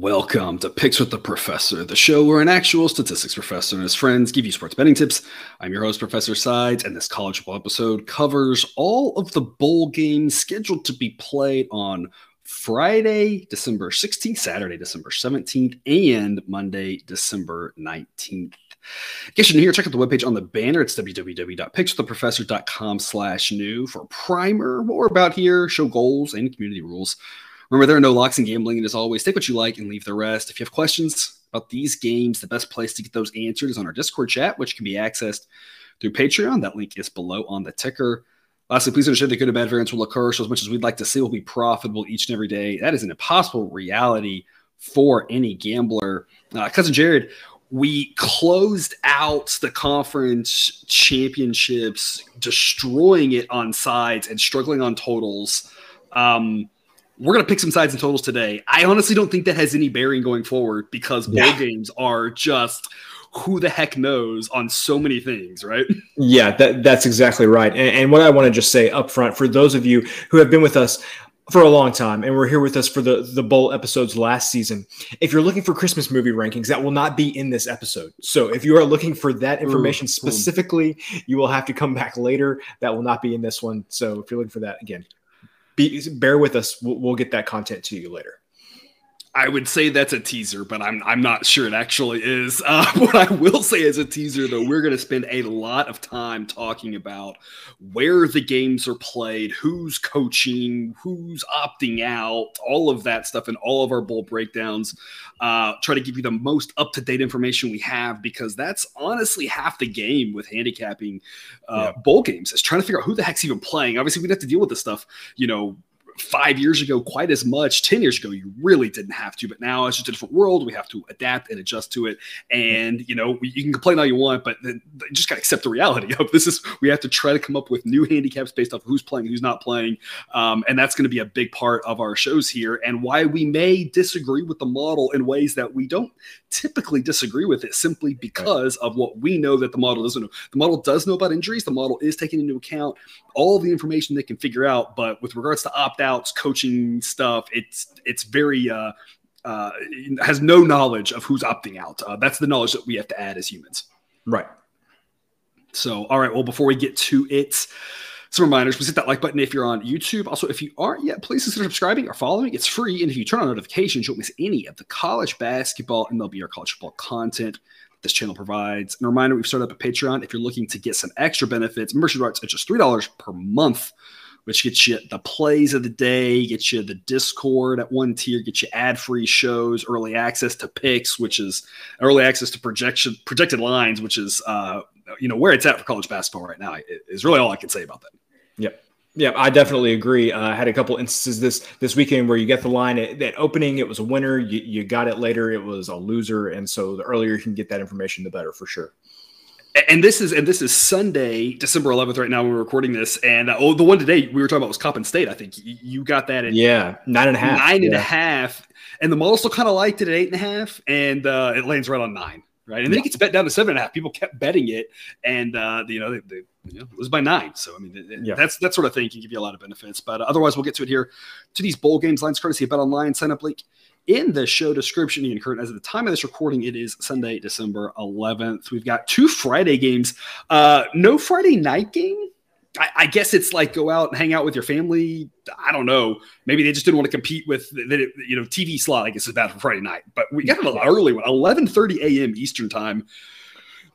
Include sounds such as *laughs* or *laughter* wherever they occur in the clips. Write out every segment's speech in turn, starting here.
Welcome to Picks with the Professor, the show where an actual statistics professor and his friends give you sports betting tips. I'm your host, Professor Sides, and this college football episode covers all of the bowl games scheduled to be played on Friday, December 16th, Saturday, December 17th, and Monday, December 19th. In case you're new here, check out the webpage on the banner. It's www.pickswiththeprofessor.com slash new for primer, more about here, show goals and community rules. Remember, there are no locks in gambling, and as always, take what you like and leave the rest. If you have questions about these games, the best place to get those answered is on our Discord chat, which can be accessed through Patreon. That link is below on the ticker. Lastly, please understand that good and bad variance will occur. So, as much as we'd like to see, we'll be profitable each and every day. That is an impossible reality for any gambler. Uh, Cousin Jared, we closed out the conference championships, destroying it on sides and struggling on totals. Um, we're going to pick some sides and totals today. I honestly don't think that has any bearing going forward because bowl games are just who the heck knows on so many things, right? Yeah, that, that's exactly right. And, and what I want to just say up front for those of you who have been with us for a long time and we're here with us for the the bowl episodes last season if you're looking for christmas movie rankings that will not be in this episode so if you are looking for that information ooh, specifically ooh. you will have to come back later that will not be in this one so if you're looking for that again be, bear with us. We'll, we'll get that content to you later. I would say that's a teaser, but I'm I'm not sure it actually is. *laughs* Uh, what I will say as a teaser, though, we're going to spend a lot of time talking about where the games are played, who's coaching, who's opting out, all of that stuff, and all of our bowl breakdowns. Uh, try to give you the most up to date information we have because that's honestly half the game with handicapping uh, yeah. bowl games is trying to figure out who the heck's even playing. Obviously, we'd have to deal with this stuff, you know, five years ago quite as much. 10 years ago, you really didn't have to, but now it's just a different world. We have to adapt and adjust to it. And, you know, you can complain all you want, but you just got to accept the reality *laughs* of this is we have to try to come up with new handicaps based off who's playing, who's not playing. Um, and that's going to be a big part of our shows here and why we may disagree with the model in ways that we don't typically disagree with it simply because of what we know that the model doesn't know. The model does know about injuries. The model is taking into account all the information they can figure out. But with regards to opt outs, coaching stuff, it's it's very uh, uh, has no knowledge of who's opting out. Uh, that's the knowledge that we have to add as humans. Right. So, all right. Well, before we get to it, some reminders. Please hit that like button if you're on YouTube. Also, if you aren't yet, please consider subscribing or following. It's free. And if you turn on notifications, you won't miss any of the college basketball and MLB or college football content this channel provides. And a reminder, we've started up a Patreon. If you're looking to get some extra benefits, membership rights at just $3 per month, which gets you the plays of the day, gets you the Discord at one tier, gets you ad-free shows, early access to picks, which is early access to projection projected lines, which is uh, you know where it's at for college basketball right now is really all I can say about that. Yep. Yeah, I definitely agree. Uh, I had a couple instances this this weekend where you get the line at, at opening, it was a winner. You, you got it later, it was a loser, and so the earlier you can get that information, the better for sure. And this is and this is Sunday, December 11th. Right now, we're recording this, and uh, oh, the one today we were talking about was Coppin State. I think you got that at yeah nine and a half, nine yeah. and a half, and the model still kind of liked it at eight and a half, and uh, it lands right on nine right? And then it gets bet down to seven and a half. People kept betting it, and uh, you know they, they you know, it was by nine. So I mean, yeah. that's that sort of thing can give you a lot of benefits. But uh, otherwise, we'll get to it here. To these bowl games lines, courtesy of Bet Online sign up link in the show description. Ian Kurt, as of the time of this recording, it is Sunday, December 11th. We've got two Friday games. Uh, no Friday night game I, I, guess it's like go out and hang out with your family. I don't know. Maybe they just didn't want to compete with the you know TV slot. I guess is bad for Friday night, but we got an early one, eleven thirty a.m. Eastern time.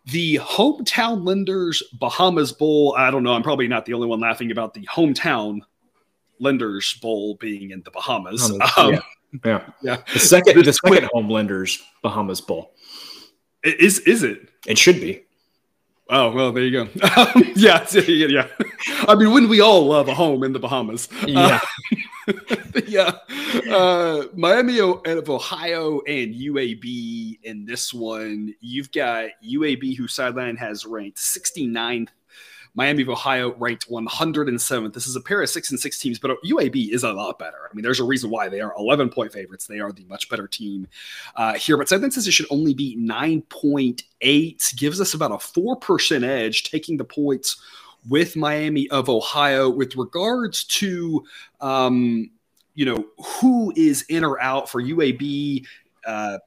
The hometown lenders Bahamas Bowl. I don't know. I'm probably not the only one laughing about the hometown lenders bowl being in the Bahamas. Um, yeah. yeah, *laughs* yeah. The second, the second home lenders Bahamas Bowl. Is is it? It should be. Oh well, there you go. *laughs* yeah, yeah, *laughs* yeah. I mean, wouldn't we all love a home in the Bahamas? Yeah, uh, *laughs* yeah. Uh, Miami of Ohio and UAB in this one. You've got UAB, who sideline has ranked 69th Miami of Ohio ranked 107th. This is a pair of six and six teams, but UAB is a lot better. I mean, there's a reason why they are 11 point favorites. They are the much better team uh, here, but Southern it should only be 9.8, gives us about a 4% edge, taking the points with Miami of Ohio. With regards to, um, you know, who is in or out for UAB, uh,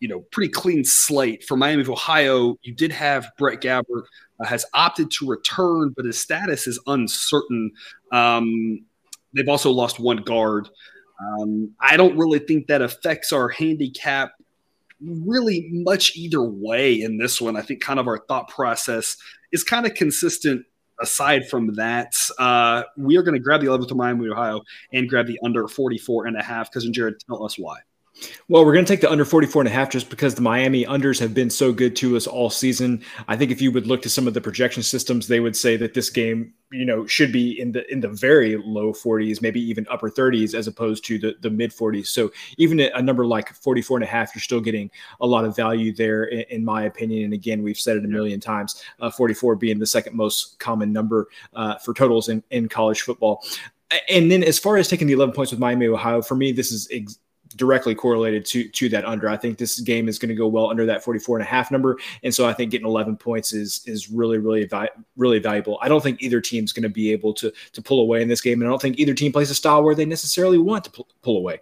you know, pretty clean slate for Miami of Ohio. You did have Brett Gabbert uh, has opted to return, but his status is uncertain. Um, they've also lost one guard. Um, I don't really think that affects our handicap really much either way in this one. I think kind of our thought process is kind of consistent. Aside from that, uh, we are going to grab the 11th of Miami, Ohio, and grab the under 44 and a half. Cousin Jared, tell us why. Well, we're going to take the under 44 and a half just because the Miami unders have been so good to us all season. I think if you would look to some of the projection systems, they would say that this game, you know, should be in the in the very low 40s, maybe even upper 30s as opposed to the, the mid 40s. So even a number like 44 and a half, you're still getting a lot of value there in, in my opinion. And again, we've said it a million times, uh, 44 being the second most common number uh, for totals in, in college football. And then as far as taking the 11 points with Miami, Ohio, for me, this is ex- directly correlated to to that under. I think this game is going to go well under that 44 and a half number. And so I think getting 11 points is is really really really valuable. I don't think either team's going to be able to to pull away in this game and I don't think either team plays a style where they necessarily want to pull, away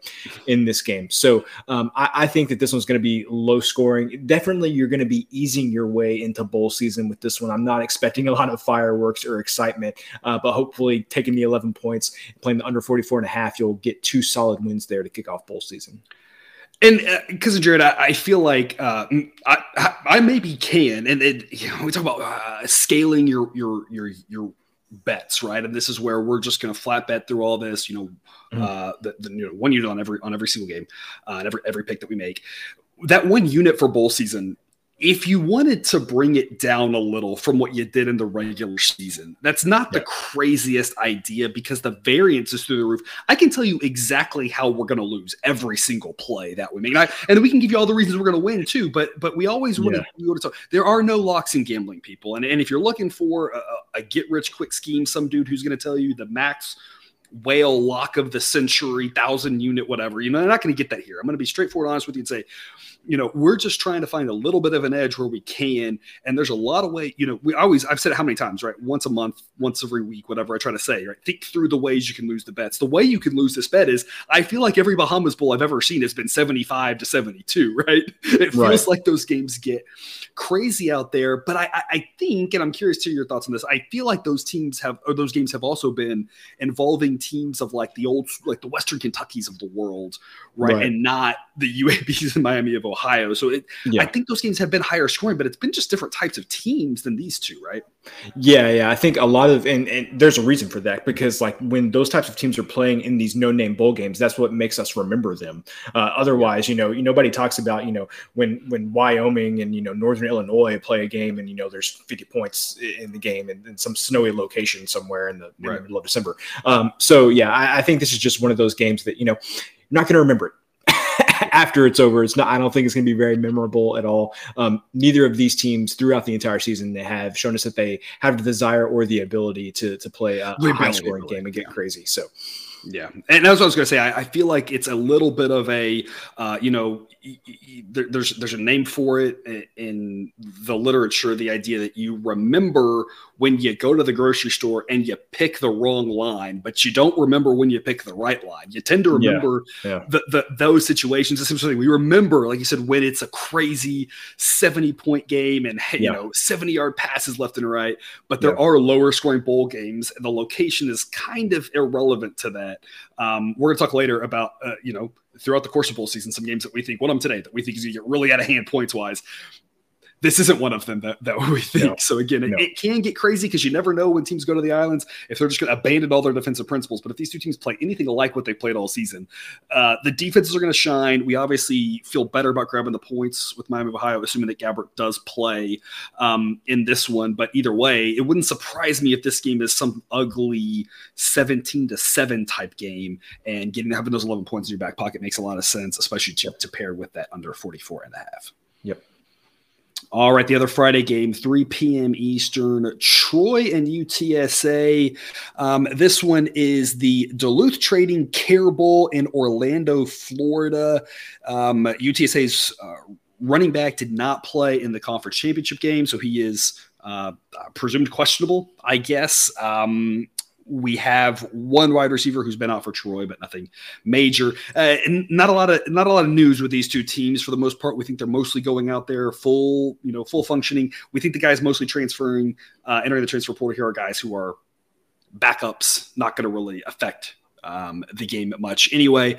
in this game. So um, I, I, think that this one's going to be low scoring. Definitely you're going to be easing your way into bowl season with this one. I'm not expecting a lot of fireworks or excitement, uh, but hopefully taking the 11 points, playing the under 44 and a half, you'll get two solid wins there to kick off bowl season season. And because uh, of Jared, I, I, feel like uh, I, I maybe can, and it, you know, we talk about uh, scaling your your your your bets, right? And this is where we're just going to flat bet through all this. You know, mm-hmm. uh, the, the you know, one unit on every on every single game, uh, and every every pick that we make. That one unit for bowl season if you wanted to bring it down a little from what you did in the regular season, that's not yeah. the craziest idea because the variance is through the roof. I can tell you exactly how we're going to lose every single play that we make, and, I, and we can give you all the reasons we're going to win too. But but we always want yeah. to talk. There are no locks in gambling, people, and and if you're looking for a, a get rich quick scheme, some dude who's going to tell you the max whale lock of the century, thousand unit, whatever. You know, I'm not going to get that here. I'm going to be straightforward, honest with you, and say you know, we're just trying to find a little bit of an edge where we can. And there's a lot of way, you know, we always, I've said it how many times, right? Once a month, once every week, whatever I try to say, right? Think through the ways you can lose the bets. The way you can lose this bet is I feel like every Bahamas Bowl I've ever seen has been 75 to 72, *laughs* right? It feels right. like those games get crazy out there. But I, I think, and I'm curious to your thoughts on this, I feel like those teams have, or those games have also been involving teams of like the old, like the Western Kentuckys of the world, right? right. And not the *laughs* UABs in Miami of Ohio. So it, yeah. I think those games have been higher scoring, but it's been just different types of teams than these two, right? Yeah, yeah. I think a lot of and, and there's a reason for that because like when those types of teams are playing in these no-name bowl games, that's what makes us remember them. Uh, otherwise, you know, nobody talks about you know when when Wyoming and you know Northern Illinois play a game and you know there's 50 points in the game and in some snowy location somewhere in the, in right. the middle of December. Um, so yeah, I, I think this is just one of those games that you know you're not going to remember it *laughs* after it's over. It's not. I don't think it's going to be very memorable at all. Um, neither of these teams throughout the entire season they have shown us that they have the desire or the ability to to play a, high scoring game and get yeah. crazy. So. Yeah, and that's what I was going to say. I, I, feel like it's a little bit of a, uh, you know, there, there's there's a name for it in the literature. The idea that you remember when you go to the grocery store and you pick the wrong line, but you don't remember when you pick the right line. You tend to remember yeah, yeah. The, the, those situations. Essentially, we remember, like you said, when it's a crazy seventy point game and you yeah. know seventy yard passes left and right. But there are lower scoring bowl games, and the location is kind of irrelevant to that. Um, we're going to talk later about uh, you know throughout the course of bowl season some games that we think one of them today that we think is going to get really out of hand points wise this isn't one of them that, that we think. No, so again, no. it, it, can get crazy because you never know when teams go to the islands if they're just going to abandon all their defensive principles. But if these two teams play anything like what they played all season, uh, the defenses are going to shine. We obviously feel better about grabbing the points with Miami of Ohio, assuming that Gabbert does play um, in this one. But either way, it wouldn't surprise me if this game is some ugly 17 to 7 type game and getting having those 11 points in your back pocket makes a lot of sense, especially to, to pair with that under 44 and a half. Yep. All right, the other Friday game, 3 p.m. Eastern, Troy and UTSA. Um, this one is the Duluth Trading Cure Bowl in Orlando, Florida. Um, UTSA's uh, running back did not play in the conference championship game, so he is uh, presumed questionable, I guess. Um, we have one wide receiver who's been out for Troy, but nothing major. Uh, and not a lot of not a lot of news with these two teams for the most part. We think they're mostly going out there full, you know, full functioning. We think the guys mostly transferring, uh, entering the transfer portal here are guys who are backups, not going to really affect um, the game much anyway.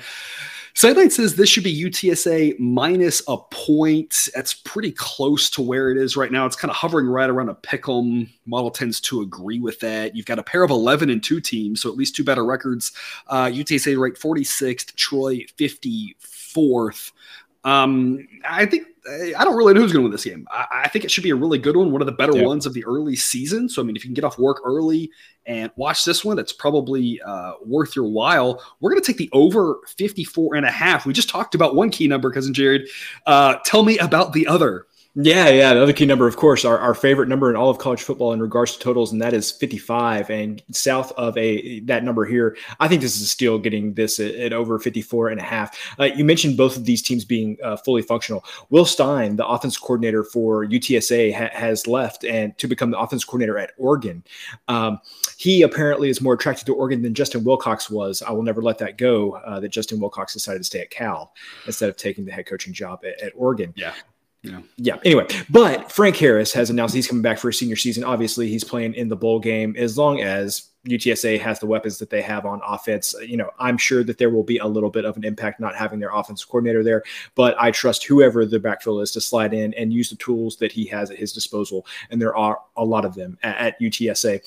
Sideline says this should be UTSA minus a point. That's pretty close to where it is right now. It's kind of hovering right around a pick 'em. Model tends to agree with that. You've got a pair of 11 and 2 teams, so at least two better records. Uh, UTSA ranked 46th, Troy 54th. Um, I think I don't really know who's going to win this game. I, I, think it should be a really good one, one of the better yeah. ones of the early season. So, I mean, if you can get off work early and watch this one, it's probably uh, worth your while. We're going to take the over 54 and a half. We just talked about one key number, cousin Jared. Uh, tell me about the other. Yeah, yeah. The other key number, of course, our, our favorite number in all of college football in regards to totals, and that is 55. And south of a that number here, I think this is still getting this at, at over 54 and a half. Uh, you mentioned both of these teams being uh, fully functional. Will Stein, the offense coordinator for UTSA, ha- has left and to become the offense coordinator at Oregon. Um, he apparently is more attracted to Oregon than Justin Wilcox was. I will never let that go. Uh, that Justin Wilcox decided to stay at Cal instead of taking the head coaching job at, at Oregon. Yeah. Yeah. Yeah. Anyway, but Frank Harris has announced he's coming back for a senior season. Obviously, he's playing in the bowl game as long as UTSA has the weapons that they have on offense. You know, I'm sure that there will be a little bit of an impact not having their offensive coordinator there, but I trust whoever the backfield is to slide in and use the tools that he has at his disposal. And there are a lot of them at, at UTSA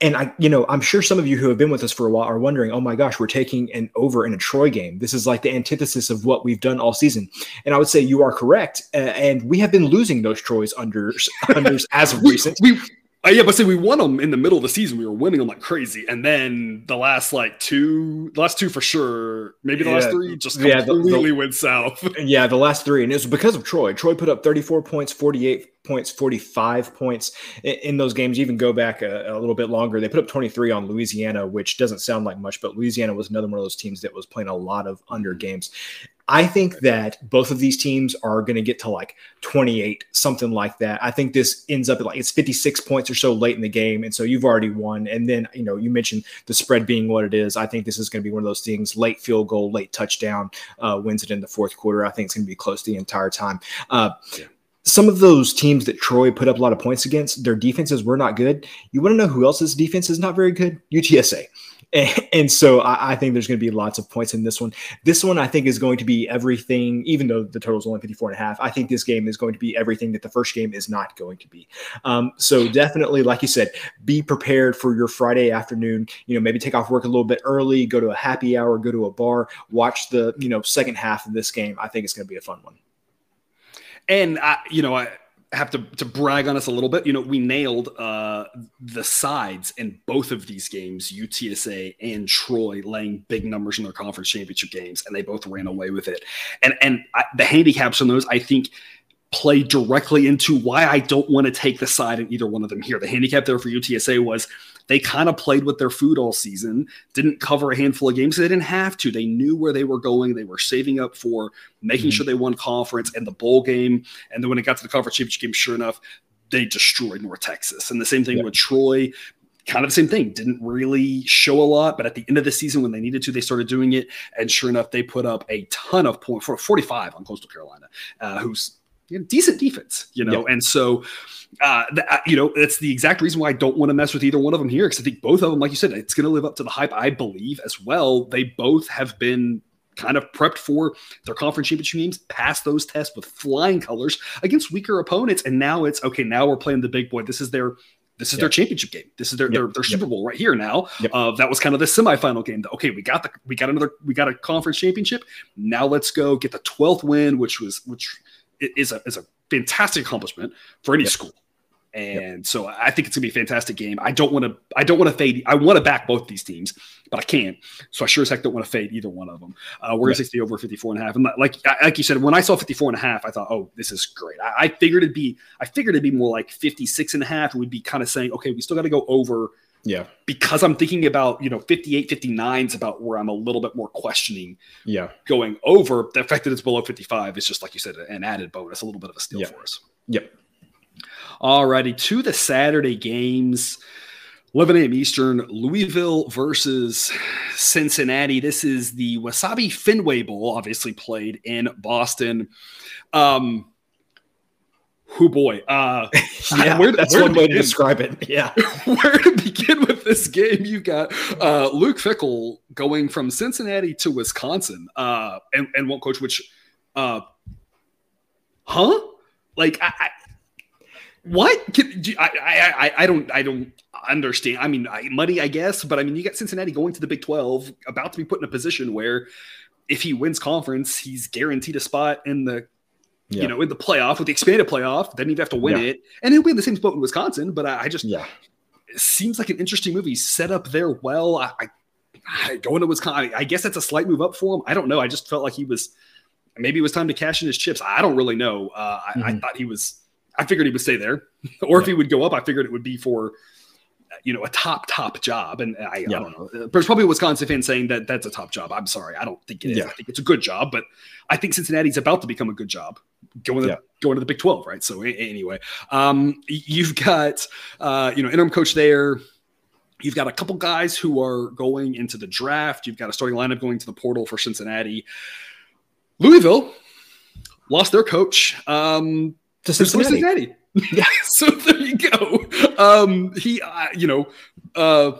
and I, you know, I'm sure some of you who have been with us for a while are wondering, oh my gosh, we're taking an over in a Troy game. This is like the antithesis of what we've done all season. And I would say you are correct. Uh, and we have been losing those Troy's unders, *laughs* unders as of recent. We, uh, yeah, but say we won them in the middle of the season. We were winning them like crazy, and then the last like two, the last two for sure, maybe the yeah, last three just completely yeah, the, the, went south. yeah, the last three, and it was because of Troy. Troy put up 34 points, 48 points, 45 points in, those games. You Even go back a, a, little bit longer, they put up 23 on Louisiana, which doesn't sound like much, but Louisiana was another one of those teams that was playing a lot of under games. I think that both of these teams are going to get to like 28, something like that. I think this ends up at like it's 56 points or so late in the game. And so you've already won. And then, you know, you mentioned the spread being what it is. I think this is going to be one of those things late field goal, late touchdown uh, wins it in the fourth quarter. I think it's going to be close the entire time. Uh, yeah some of those teams that Troy put up a lot of points against, their defenses were not good. You want to know who else's defense is not very good? UTSA. *laughs* And, so I, I, think there's going to be lots of points in this one. This one, I think, is going to be everything, even though the total is only 54 and a half. I think this game is going to be everything that the first game is not going to be. Um, so definitely, like you said, be prepared for your Friday afternoon. You know, maybe take off work a little bit early, go to a happy hour, go to a bar, watch the, you know, second half of this game. I think it's going to be a fun one. And, I, you know, I, have to, to brag on us a little bit. You know, we nailed uh, the sides in both of these games, UTSA and Troy, laying big numbers in their conference championship games, and they both ran away with it. And and I, the handicaps on those, I think, play directly into why I don't want to take the side in either one of them here. The handicap there for UTSA was they kind of played with their food all season, didn't cover a handful of games. They didn't have to. They knew where they were going. They were saving up for making mm-hmm. sure they won conference and the bowl game. And then when it got to the conference championship game, sure enough, they destroyed North Texas. And the same thing yeah. with Troy kind of the same thing. Didn't really show a lot, but at the end of the season when they needed to, they started doing it. And sure enough, they put up a ton of points for 45 on Coastal Carolina, uh, who's decent defense, you know. And so uh, uh, you know, that's the exact reason why I don't want to mess with either one of them here because I think both of them, like you said, it's going to live up to the hype. I believe as well. They both have been kind of prepped for their conference championship games, passed those tests with flying colors against weaker opponents, and now it's okay. Now we're playing the big boy. This is their this is yep. their championship game. This is their yep. their, their Super Bowl right here now. Uh, that was kind of the semifinal game. That okay, we got the we got another we got a conference championship. Now let's go get the twelfth win, which was which is a is a fantastic accomplishment for any school. And yep. so I think it's gonna be a fantastic game. I don't want to I don't want to fade. I want to back both these teams, but I can't. So I sure as heck don't want to fade either one of them. Uh, we're yep. gonna the over 54 and a half. And like like you said, when I saw 54 and a half, I thought, oh, this is great. I, I figured it'd be I figured it'd be more like 56 and a half. It would be kind of saying, okay, we still got to go over. Yeah. Because I'm thinking about, you know, 58, 59 is about where I'm a little bit more questioning. Yeah. Going over the fact that it's below 55 is just like you said, an added bonus, a little bit of a steal yeah. for us. Yep. All righty. to the Saturday games. 11 a.m. Eastern, Louisville versus Cincinnati. This is the Wasabi Fenway Bowl, obviously played in Boston. Um, who boy, uh, *laughs* yeah, where, that's where one way to describe it. Yeah, *laughs* where to begin with this game? You got uh, Luke Fickell going from Cincinnati to Wisconsin, uh, and and one coach, which, uh, huh? Like I, I what? Can, I, I, I don't I don't understand. I mean, I, money, I guess, but I mean, you got Cincinnati going to the Big Twelve, about to be put in a position where, if he wins conference, he's guaranteed a spot in the, yeah. you know, in the playoff with the expanded playoff. Then he'd have to win yeah. it, and he'll be in the same spot in Wisconsin. But I, I just, yeah, it seems like an interesting movie set up there well. I, I going to Wisconsin, I guess that's a slight move up for him. I don't know. I just felt like he was maybe it was time to cash in his chips. I don't really know. Uh, mm-hmm. I, I, thought he was. I figured he would stay there, *laughs* or yeah. if he would go up, I figured it would be for you know a top top job and I, yeah. I, don't know there's probably a wisconsin fan saying that that's a top job i'm sorry i don't think it is yeah. i think it's a good job but i think cincinnati's about to become a good job going to yeah. going to the big 12 right so anyway um, you've got uh, you know interim coach there You've got a couple guys who are going into the draft. You've got a starting lineup going to the portal for Cincinnati. Louisville lost their coach um, to Cincinnati. Cincinnati. *laughs* yeah, so there you go. Um, he, uh, you know, uh,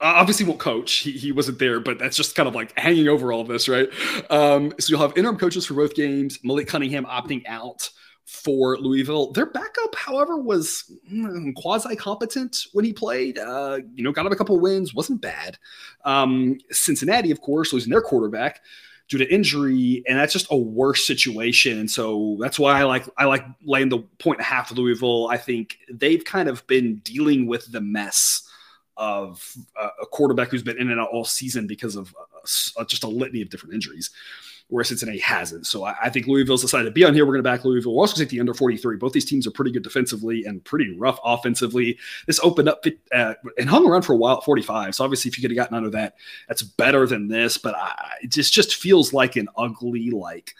obviously won't coach. He, he wasn't there, but that's just kind of like hanging over all of this, right? Um, so you'll have interim coaches for both games. Malik Cunningham opting out for Louisville. Their backup, however, was mm, quasi competent when he played. Uh, you know, got him a couple wins, wasn't bad. Um, Cincinnati, of course, losing their quarterback due to injury, and that's just a worse situation. And so that's why I like I like laying the point half of Louisville. I think they've kind of been dealing with the mess of uh, a quarterback who's been in and out all season because of uh, just a litany of different injuries whereas Cincinnati hasn't. So I, I, think Louisville's decided to be on here. We're going to back Louisville. We'll also take the under 43. Both these teams are pretty good defensively and pretty rough offensively. This opened up uh, and hung around for a while at 45. So obviously, if you could have gotten under that, that's better than this. But I, it just just feels like an ugly like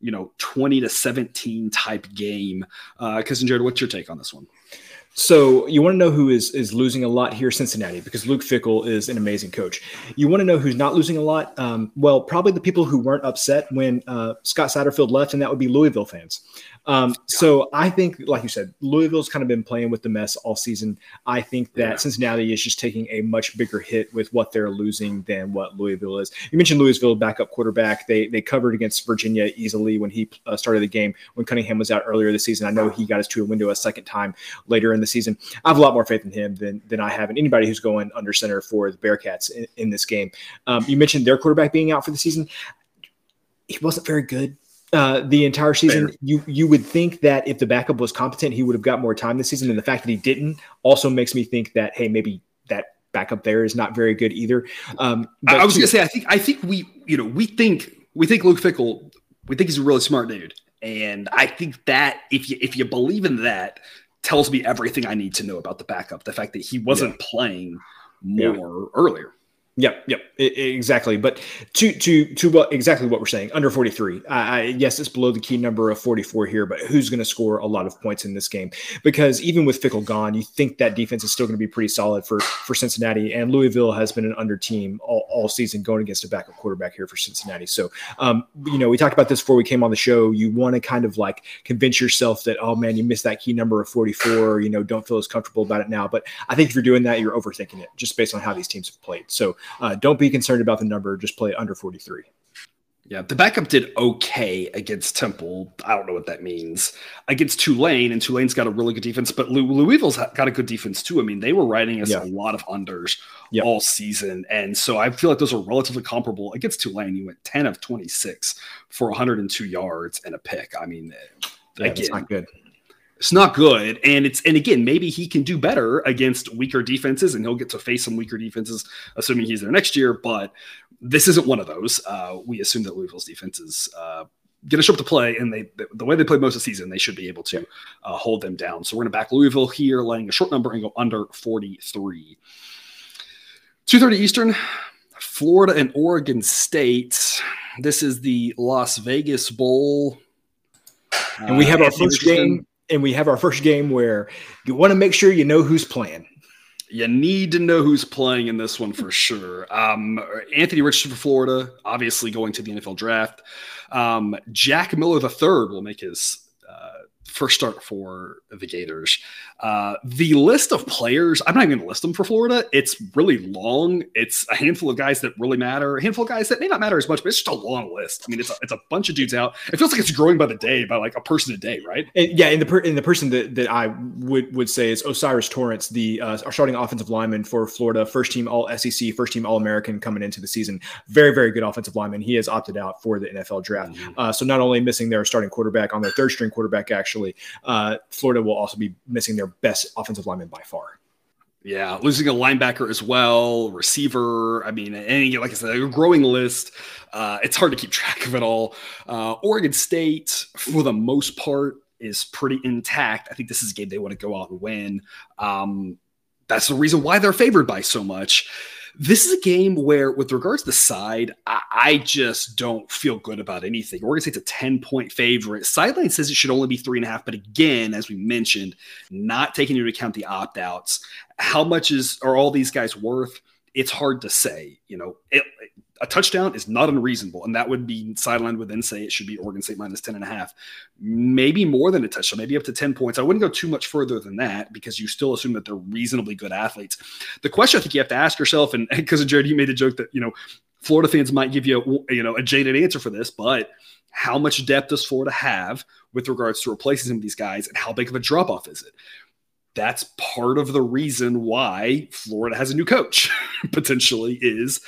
you know 20 to 17 type game. Uh, Jared, what's your take on this one? So you want to know who is is losing a lot here, Cincinnati, because Luke Fickell is an amazing coach. You want to know who's not losing a lot? Um, well, probably the people who weren't upset when uh, Scott Satterfield left, and that would be Louisville fans. Um, so I think, like you said, Louisville's kind of been playing with the mess all season. I think that yeah. Cincinnati is just taking a much bigger hit with what they're losing than what Louisville is. You mentioned Louisville backup quarterback. They they covered against Virginia easily when he uh, started the game when Cunningham was out earlier this season. I know he got his two window a second time later in the season. I have a lot more faith in him than than I have in anybody who's going under center for the Bearcats in, in this game. Um, you mentioned their quarterback being out for the season. He wasn't very good uh, the entire season. Fair. You you would think that if the backup was competent, he would have got more time this season. And the fact that he didn't also makes me think that hey, maybe that backup there is not very good either. Um, I was going to say, I think I think we you know we think we think Luke Fickell we think he's a really smart dude, and I think that if you if you believe in that, tells me everything I need to know about the backup. The fact that he wasn't yeah. playing more yeah. earlier. Yep, yep, exactly. But to to to what exactly what we're saying under forty three. I, yes, it's below the key number of forty four here, but who's going to score a lot of points in this game? Because even with Fickell gone, you think that defense is still going to be pretty solid for for Cincinnati. And Louisville has been an under team all, all season going against a backup quarterback here for Cincinnati. So, um, you know, we talked about this before we came on the show. You want to kind of like convince yourself that oh man, you missed that key number of forty four. You know, don't feel as comfortable about it now. But I think if you're doing that, you're overthinking it just based on how these teams have played. So. Uh, don't be concerned about the number. Just play under 43. Yeah, the backup did okay against Temple. I don't know what that means. Against Tulane, and Tulane's got a really good defense, but Louisville's got a good defense too. I mean, they were riding us yeah. a lot of unders yep. all season. And so I feel like those are relatively comparable. Against Tulane, you went 10 of 26 for 102 yards and a pick. I mean, yeah, again, that's not good it's not good. And it's and again, maybe he can do better against weaker defenses, and he'll get to face some weaker defenses, assuming he's there next year. But this isn't one of those. Uh, we assume that Louisville's defenses uh, get a show up to play, and they the way they played most of the season, they should be able to uh, hold them down. So we're going to back Louisville here, laying a short number and go under 43. 2:30 Eastern, Florida and Oregon State. This is the Las Vegas Bowl. And we have our uh, first game and we have our first game where you want to make sure you know who's playing. You need to know who's playing in this one for *laughs* sure. Um, Anthony Richardson for Florida, obviously going to the NFL draft. Um, Jack Miller III will make his first start for the Gators. Uh, the list of players, I'm not even going to list them for Florida. It's really long. It's a handful of guys that really matter, a handful of guys that may not matter as much, but it's just a long list. I mean, it's a, it's a bunch of dudes out. It feels like it's growing by the day, by like a person a day, right? And, yeah, and the per, and the person that, that I would would say is O'Cyrus Torrence, the uh, our starting offensive lineman for Florida, first team All SEC, first team All American coming into the season. Very very good offensive lineman. He has opted out for the NFL draft. Mm-hmm. Uh, so not only missing their starting quarterback on their third string quarterback, actually, uh, Florida will also be missing their best offensive lineman by far. Yeah, losing a linebacker as well, receiver. I mean, any like I said, a growing list. Uh, it's hard to keep *laughs* track of it all. Uh, Oregon State, for the most part, is pretty intact. I think this is a game they want to go out and win. Um, that's the reason why they're favored by so much. This is a game where, with regards to the side, I, I just don't feel good about anything. Oregon State's a 10 point favorite. Sideline says it should only be three and a half. But again, as we mentioned, not taking into account the opt outs, how much is are all these guys worth? It's hard to say. You know, it, a touchdown is not unreasonable. And that would be sidelined within say it should be Oregon State minus 10 and a half, maybe more than a touchdown, maybe up to 10 points. I wouldn't go too much further than that because you still assume that they're reasonably good athletes. The question I think you have to ask yourself, and because of Jared, you made a joke that, you know, Florida fans might give you a, you know, a jaded answer for this, but how much depth does Florida have with regards to replacing some of these guys and how big of a drop off is it? That's part of the reason why Florida has a new coach *laughs* potentially is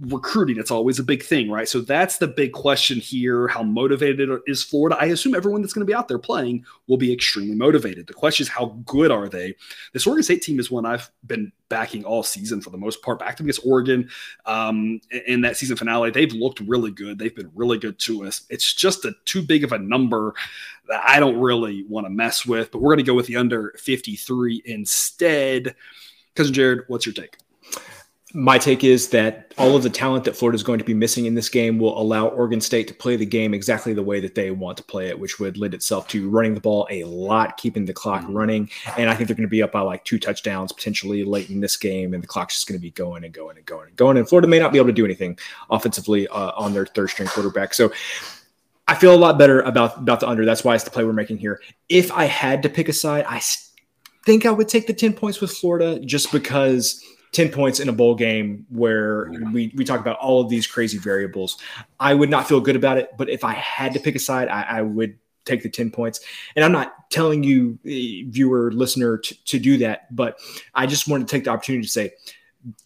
recruiting. It's always a big thing, right? So that's the big question here. How motivated is Florida? I assume everyone that's going to be out there playing will be extremely motivated. The question is, how good are they? This Oregon State team is one I've been backing all season for the most part. Back to against Oregon um, in that season finale, they've looked really good. They've been really good to us. It's just a too big of a number that I don't really want to mess with. But we're going to go with the under 53 instead. Cousin Jared, what's your take? My take is that all of the talent that Florida is going to be missing in this game will allow Oregon State to play the game exactly the way that they want to play it, which would lend itself to running the ball a lot, keeping the clock mm-hmm. running. And I think they're going to be up by like two touchdowns potentially late in this game, and the clock's just going to be going and going and going and going. And Florida may not be able to do anything offensively uh, on their third string quarterback. So I feel a lot better about about the under. That's why it's the play we're making here. If I had to pick a side, I think I would take the 10 points with Florida just because – 10 points in a bowl game where we, we talk about all of these crazy variables. I would not feel good about it, but if I had to pick a side, I, I would take the 10 points. And I'm not telling you, eh, viewer, listener, to, to do that, but I just want to take the opportunity to say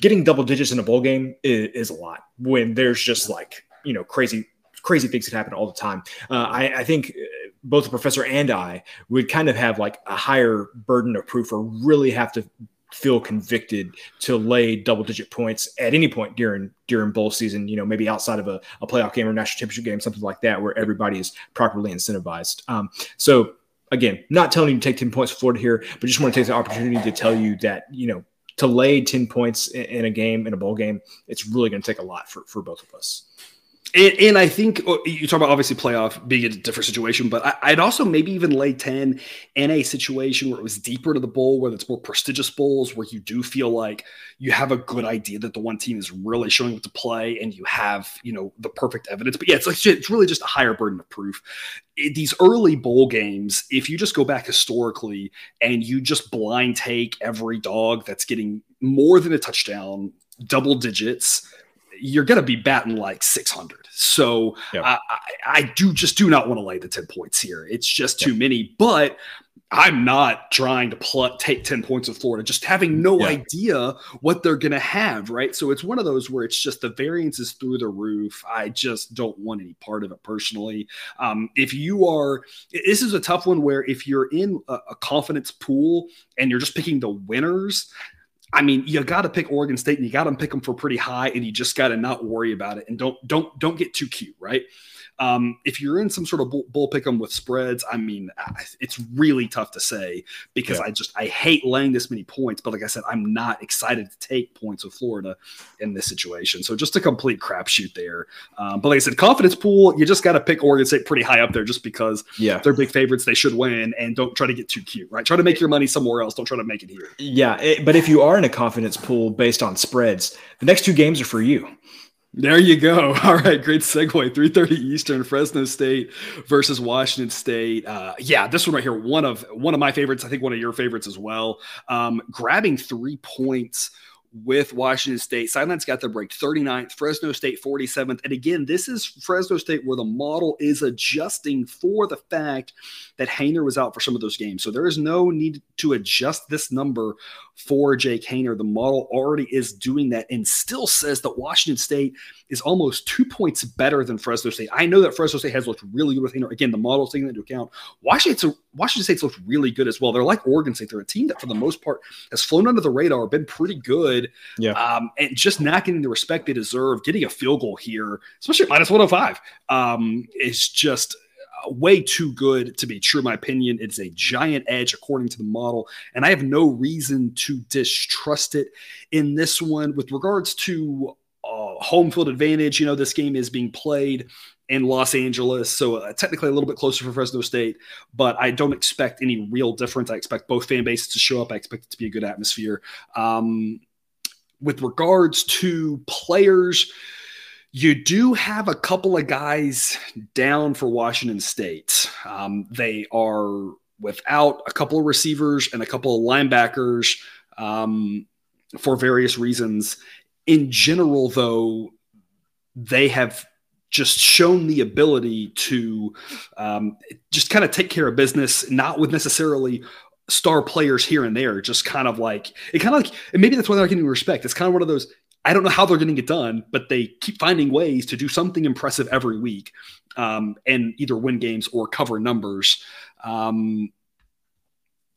getting double digits in a bowl game is, is a lot when there's just like, you know, crazy crazy things that happen all the time. Uh, I, I, think eh, both the professor and I would kind of have like a higher burden of proof or really have to feel convicted to lay double digit points at any point during during bowl season you know maybe outside of a, a playoff game or national championship game something like that where everybody is properly incentivized. Um, so again not telling you to take 10 points for florida here but just want to take the opportunity to tell you that you know to lay 10 points in, in a game in a bowl game it's really going to take a lot for, for both of us and, and, I think oh, you talk about obviously playoff being a different situation, but I, would also maybe even lay 10 in a situation where it was deeper to the bowl, where it's more prestigious bowls, where you do feel like you have a good idea that the one team is really showing up to play and you have, you know, the perfect evidence. But yeah, it's like it's really just a higher burden of proof. These early bowl games, if you just go back historically and you just blind take every dog that's getting more than a touchdown, double digits, you're going to be batting like 600. So yep. I, I, do just do not want to lay the 10 points here. It's just too yep. many, but I'm not trying to pl- take 10 points of Florida, just having no yeah. idea what they're going to have. Right. So it's one of those where it's just the variance is through the roof. I just don't want any part of it personally. Um, if you are, this is a tough one where if you're in a, a confidence pool and you're just picking the winners, I mean, you got to pick Oregon State, and you got to pick them for pretty high, and you just got to not worry about it, and don't don't don't get too cute, right? Um, if you're in some sort of bull, bull pick 'em with spreads, I mean, it's really tough to say because yeah. I just I hate laying this many points. But like I said, I'm not excited to take points with Florida in this situation. So just a complete crapshoot there. Um, but like I said, confidence pool, you just got to pick Oregon State pretty high up there just because yeah. they're big favorites. They should win, and don't try to get too cute, right? Try to make your money somewhere else. Don't try to make it here. Yeah, it, but if you are in a confidence pool based on spreads, the next two games are for you. There you go. *laughs* All right, great segue. 3:30 Eastern, Fresno State versus Washington State. Uh, yeah, this one right here, one of one of my favorites. I think one of your favorites as well. Um, grabbing three points with Washington State. Sidelines got them ranked 39th, Fresno State 47th. And again, this is Fresno State where the model is adjusting for the fact that Haener was out for some of those games. So there is no need to adjust this number for Jake Haener. The model already is doing that and still says that Washington State is almost two points better than Fresno State. I know that Fresno State has looked really good with Haener. Again, the model's taking that into account. Washington, Washington State's looked really good as well. They're like Oregon State. They're a team that, for the most part, has flown under the radar, been pretty good, yeah, um, and just not getting the respect they deserve. Getting a field goal here, especially minus 105, um, is just way too good to be true, in my opinion. It's a giant edge according to the model, and I have no reason to distrust it in this one. With regards to uh, home field advantage, you know, this game is being played in Los Angeles, so uh, technically a little bit closer for Fresno State, but I don't expect any real difference. I expect both fan bases to show up. I expect it to be a good atmosphere. Um, with regards to players, you do have a couple of guys down for Washington State. Um, they are without a couple of receivers and a couple of linebackers um, for various reasons. In general, though, they have just shown the ability to um, just kind of take care of business, not with necessarily star players here and there, just kind of like it kind of like, and maybe that's why they're getting respect. It's kind of one of those I don't know how they're getting it done, but they keep finding ways to do something impressive every week um, and either win games or cover numbers. Um,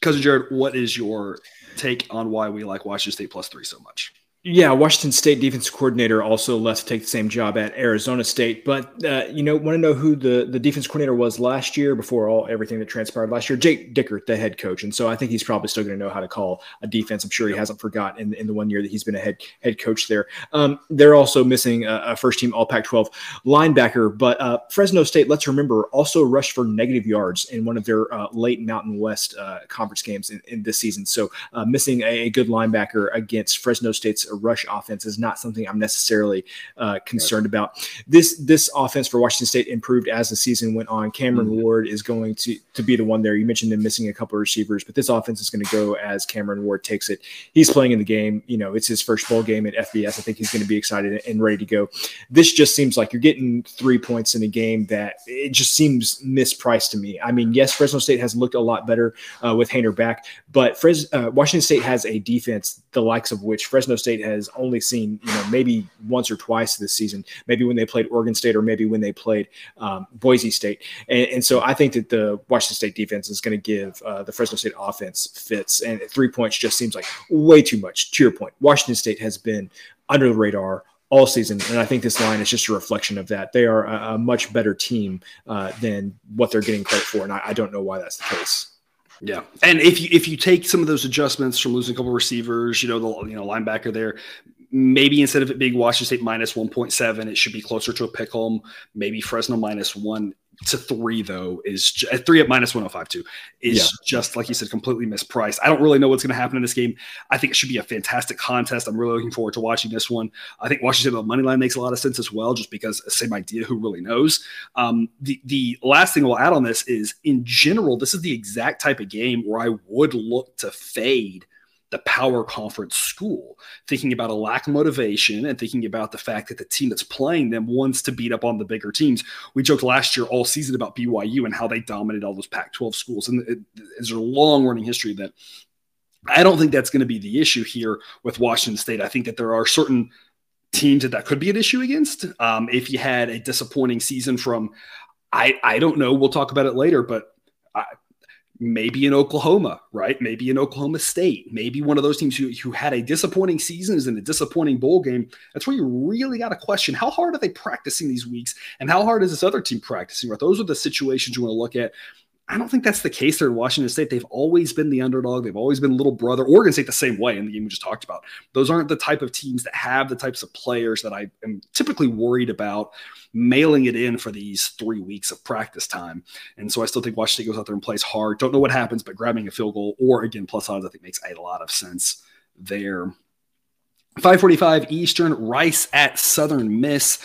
Cousin Jared, what is your take on why we like Washington State plus three so much? Yeah, Washington State defense coordinator also left to take the same job at Arizona State. But uh, you know, want to know who the the defense coordinator was last year before all everything that transpired last year? Jake Dickert, the head coach, and so I think he's probably still going to know how to call a defense. I'm sure he hasn't forgotten in, in the one year that he's been a head head coach there. Um, they're also missing a, a, first team All Pac-12 linebacker, but uh, Fresno State, let's remember, also rushed for negative yards in one of their uh, late Mountain West uh, conference games in, in, this season. So uh, missing a, a good linebacker against Fresno State's rush offense is not something I'm necessarily uh, concerned right. about. This this offense for Washington State improved as the season went on. Cameron mm-hmm. Ward is going to to be the one there. You mentioned them missing a couple of receivers, but this offense is going to go as Cameron Ward takes it. He's playing in the game. You know, it's his first bowl game at FBS. I think he's going to be excited and ready to go. This just seems like you're getting three points in a game that it just seems mispriced to me. I mean, yes, Fresno State has looked a lot better uh, with Haener back, but Fres- uh, Washington State has a defense the likes of which Fresno State has only seen, you know, maybe once or twice this season, maybe when they played Oregon State or maybe when they played um, Boise State. And, and, so I think that the Washington State defense is going to give uh, the Fresno State offense fits. And three points just seems like way too much. To your point, Washington State has been under the radar all season. And I think this line is just a reflection of that. They are a, a much better team uh, than what they're getting credit for. And I, I, don't know why that's the case. Yeah, and if you if you take some of those adjustments from losing a couple receivers, you know the you know linebacker there, maybe instead of it being Washington State minus one point seven, it should be closer to a pick 'em. Maybe Fresno minus one to three though is at three at minus 1052 is yeah. just like you said completely mispriced. I don't really know what's going to happen in this game. I think it should be a fantastic contest. I'm really looking forward to watching this one. I think washington the money line makes a lot of sense as well just because same idea who really knows? Um, the the last thing we'll add on this is in general this is the exact type of game where i would look to fade the power conference school, thinking about a lack of motivation and thinking about the fact that the team that's playing them wants to beat up on the bigger teams. We joked last year all season about BYU and how they dominated all those Pac 12 schools. And it, there's a long running history that I don't think that's going to be the issue here with Washington State. I think that there are certain teams that that could be an issue against. Um, if you had a disappointing season from, I, I don't know, we'll talk about it later, but I, maybe in Oklahoma, right? Maybe in Oklahoma State, maybe one of those teams who, who had a disappointing season is in a disappointing bowl game. That's where you really got to question how hard are they practicing these weeks and how hard is this other team practicing? Right? Those are the situations you want to look at. I don't think that's the case there in Washington State. They've always been the underdog. They've always been little brother. Oregon State the same way in the game we just talked about. Those aren't the type of teams that have the types of players that I am typically worried about mailing it in for these three weeks of practice time. And so I still think Washington State goes out there and plays hard. Don't know what happens, but grabbing a field goal or again plus odds I think makes a lot of sense there. 545 Eastern, Rice at Southern Miss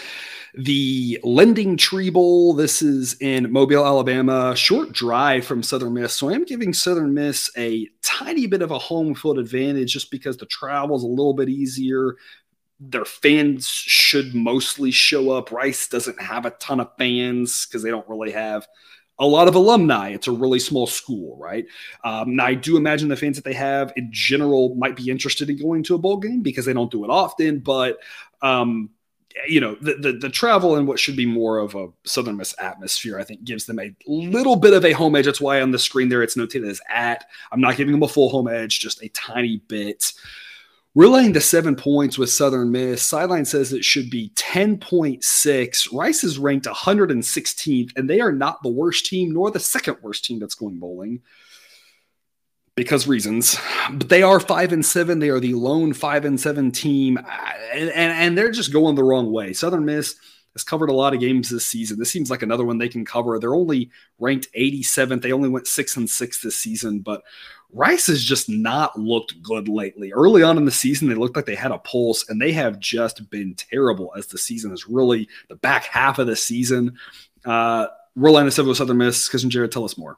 the Lending Tree Bowl. This is in Mobile, Alabama. Short drive from Southern Miss. So I am giving Southern Miss a tiny bit of a home field advantage just because the travel is a little bit easier. Their fans should mostly show up. Rice doesn't have a ton of fans because they don't really have a lot of alumni. It's a really small school, right? Um, now, I do imagine the fans that they have in general might be interested in going to a bowl game because they don't do it often. But um, you know the, the, the travel and what should be more of a southern miss atmosphere i think gives them a little bit of a home edge. That's why on the screen there it's notated as at. I'm not giving them a full home edge just a tiny bit. We're laying the seven points with southern miss sideline says it should be 10.6 rice is ranked 116th and they are not the worst team nor the second worst team that's going bowling because reasons. But they are five and seven. They are the lone five and seven team, and, and, and they're just going the wrong way. Southern Miss has covered a lot of games this season. This seems like another one they can cover. They're only ranked 87th. They only went six and six this season, but Rice has just not looked good lately. Early on in the season, they looked like they had a pulse, and they have just been terrible as the season is really the back half of the season. Uh, Rolanda Civil Southern Miss, Cousin Jared, tell us more.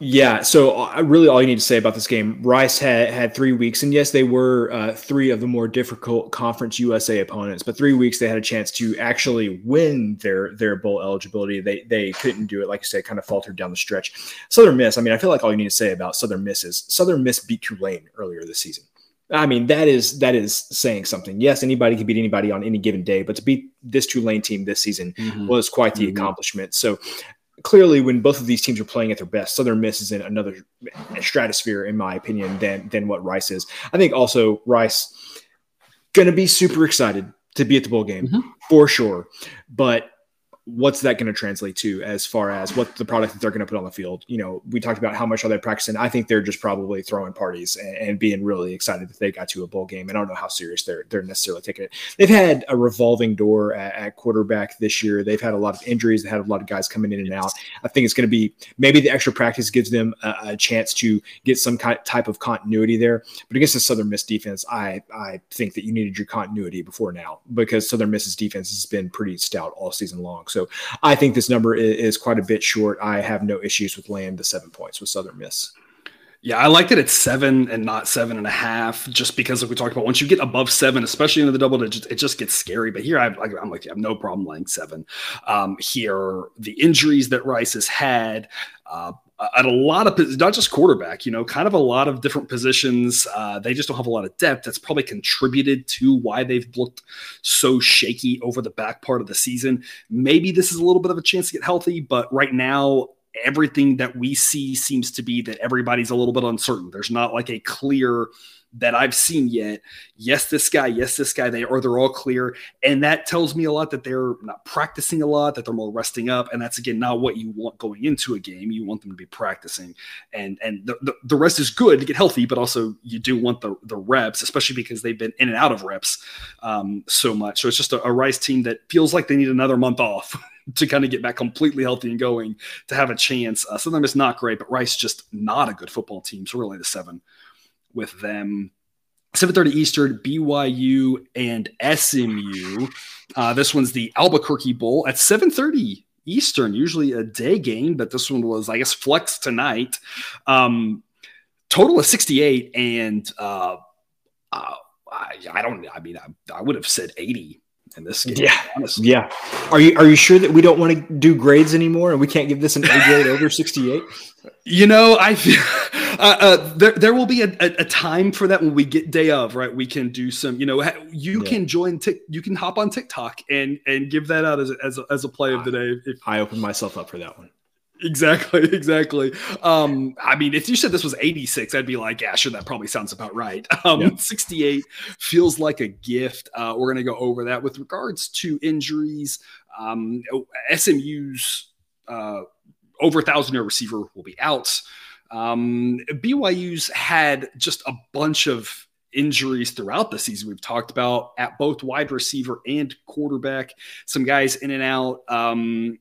Yeah, so uh, really all you need to say about this game, Rice had had three weeks, and yes, they were uh, three of the more difficult Conference USA opponents, but three weeks they had a chance to actually win their their bowl eligibility. They they couldn't do it, like you said, kind of faltered down the stretch. Southern Miss, I mean, I feel like all you need to say about Southern Miss is Southern Miss beat Tulane earlier this season. I mean, that is that is saying something. Yes, anybody can beat anybody on any given day, but to beat this Tulane team this season mm-hmm. was quite the mm-hmm. accomplishment. So clearly when both of these teams are playing at their best, Southern Miss is in another stratosphere, in my opinion, than than what Rice is. I think also Rice gonna be super excited to be at the bowl game mm-hmm. for sure, but what's that going to translate to as far as what the product that they're going to put on the field? You know, we talked about how much are they practicing. I think they're just probably throwing parties and, and, being really excited that they got to a bowl game. I don't know how serious they're they're necessarily taking it. They've had a revolving door at, at quarterback this year. They've had a lot of injuries. They had a lot of guys coming in and out. I think it's going to be maybe the extra practice gives them a, a chance to get some kind, type of continuity there. But against the Southern Miss defense, I I think that you needed your continuity before now because Southern Miss's defense has been pretty stout all season long. So so I think this number is, is quite a bit short. I have no issues with laying the seven points with Southern Miss. Yeah, I like that it's seven and not seven and a half, just because like we talked about, once you get above seven, especially into the double digits, it just gets scary. But here, I, am like, I have no problem laying seven. Um, here, the injuries that Rice has had, uh, at a lot of not just quarterback, you know, kind of a lot of different positions. Uh, they just don't have a lot of depth. That's probably contributed to why they've looked so shaky over the back part of the season. Maybe this is a little bit of a chance to get healthy, but right now, everything that we see seems to be that everybody's a little bit uncertain. There's not like a clear that I've seen yet. Yes, this guy, yes, this guy, they or they're all clear. And that tells me a lot that they're not practicing a lot, that they're more resting up. And that's again not what you want going into a game. You want them to be practicing. And and the, the, the rest is good to get healthy, but also you do want the the reps, especially because they've been in and out of reps um, so much. So it's just a, a Rice team that feels like they need another month off. *laughs* to kind of get back completely healthy and going to have a chance. Uh, Miss not great, but Rice just not a good football team. So really the seven with them. 7:30 Eastern, BYU and SMU. Uh, this one's the Albuquerque Bowl at 7:30 Eastern. Usually a day game, but this one was, I guess, flex tonight. Um, total of 68, and uh, uh, I, I, don't. I mean, I, I would have said 80 in this game. Yeah, honestly. yeah. Are you are you sure that we don't want to do grades anymore and we can't give this an A grade over 68? You know, I feel *laughs* uh, uh, there there will be a, a, a, time for that when we get day of right. We can do some. You know, you yeah. can join. Tick, you can hop on TikTok and and give that out as a, as a, as a play of the day. If, I opened myself up for that one. Exactly, *laughs* exactly. Um, I mean, if you said this was 86, I'd be like, yeah, sure, that probably sounds about right. *laughs* Um, yeah. 68 feels like a gift. Uh, we're going to go over that. With regards to injuries, um, SMU's uh, over 1,000 yard receiver will be out. Um, BYU's had just a bunch of injuries throughout the season. We've talked about at both wide receiver and quarterback, some guys in and out. Um,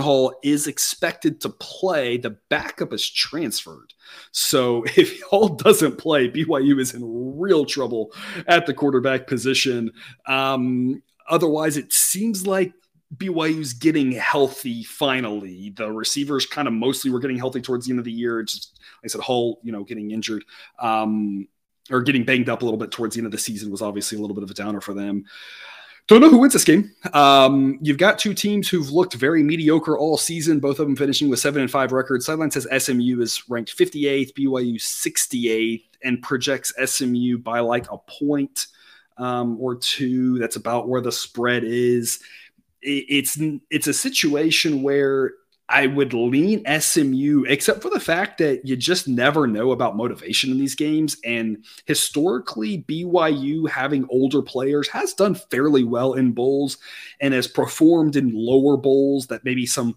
Hall is expected to play. The backup is transferred. So *laughs* if Hall doesn't play, BYU is in real trouble at the quarterback position. Um, otherwise, it seems like BYU's getting healthy finally. The receivers kind of mostly were getting healthy towards the end of the year. Just, like I said, Hall, you know, getting injured um, or getting banged up a little bit towards the end of the season was obviously a little bit of a downer for them. Don't know who wins this game. Um, you've got two teams who've looked very mediocre all season, both of them finishing with seven and five records. Sideline says SMU is ranked 58th, BYU 68th, and projects SMU by like a point um, or two. That's about where the spread is. It, it's it's a situation where I would lean SMU, except for the fact that you just never know about motivation in these games. And historically, BYU having older players has done fairly well in bowls and has performed in lower bowls that maybe some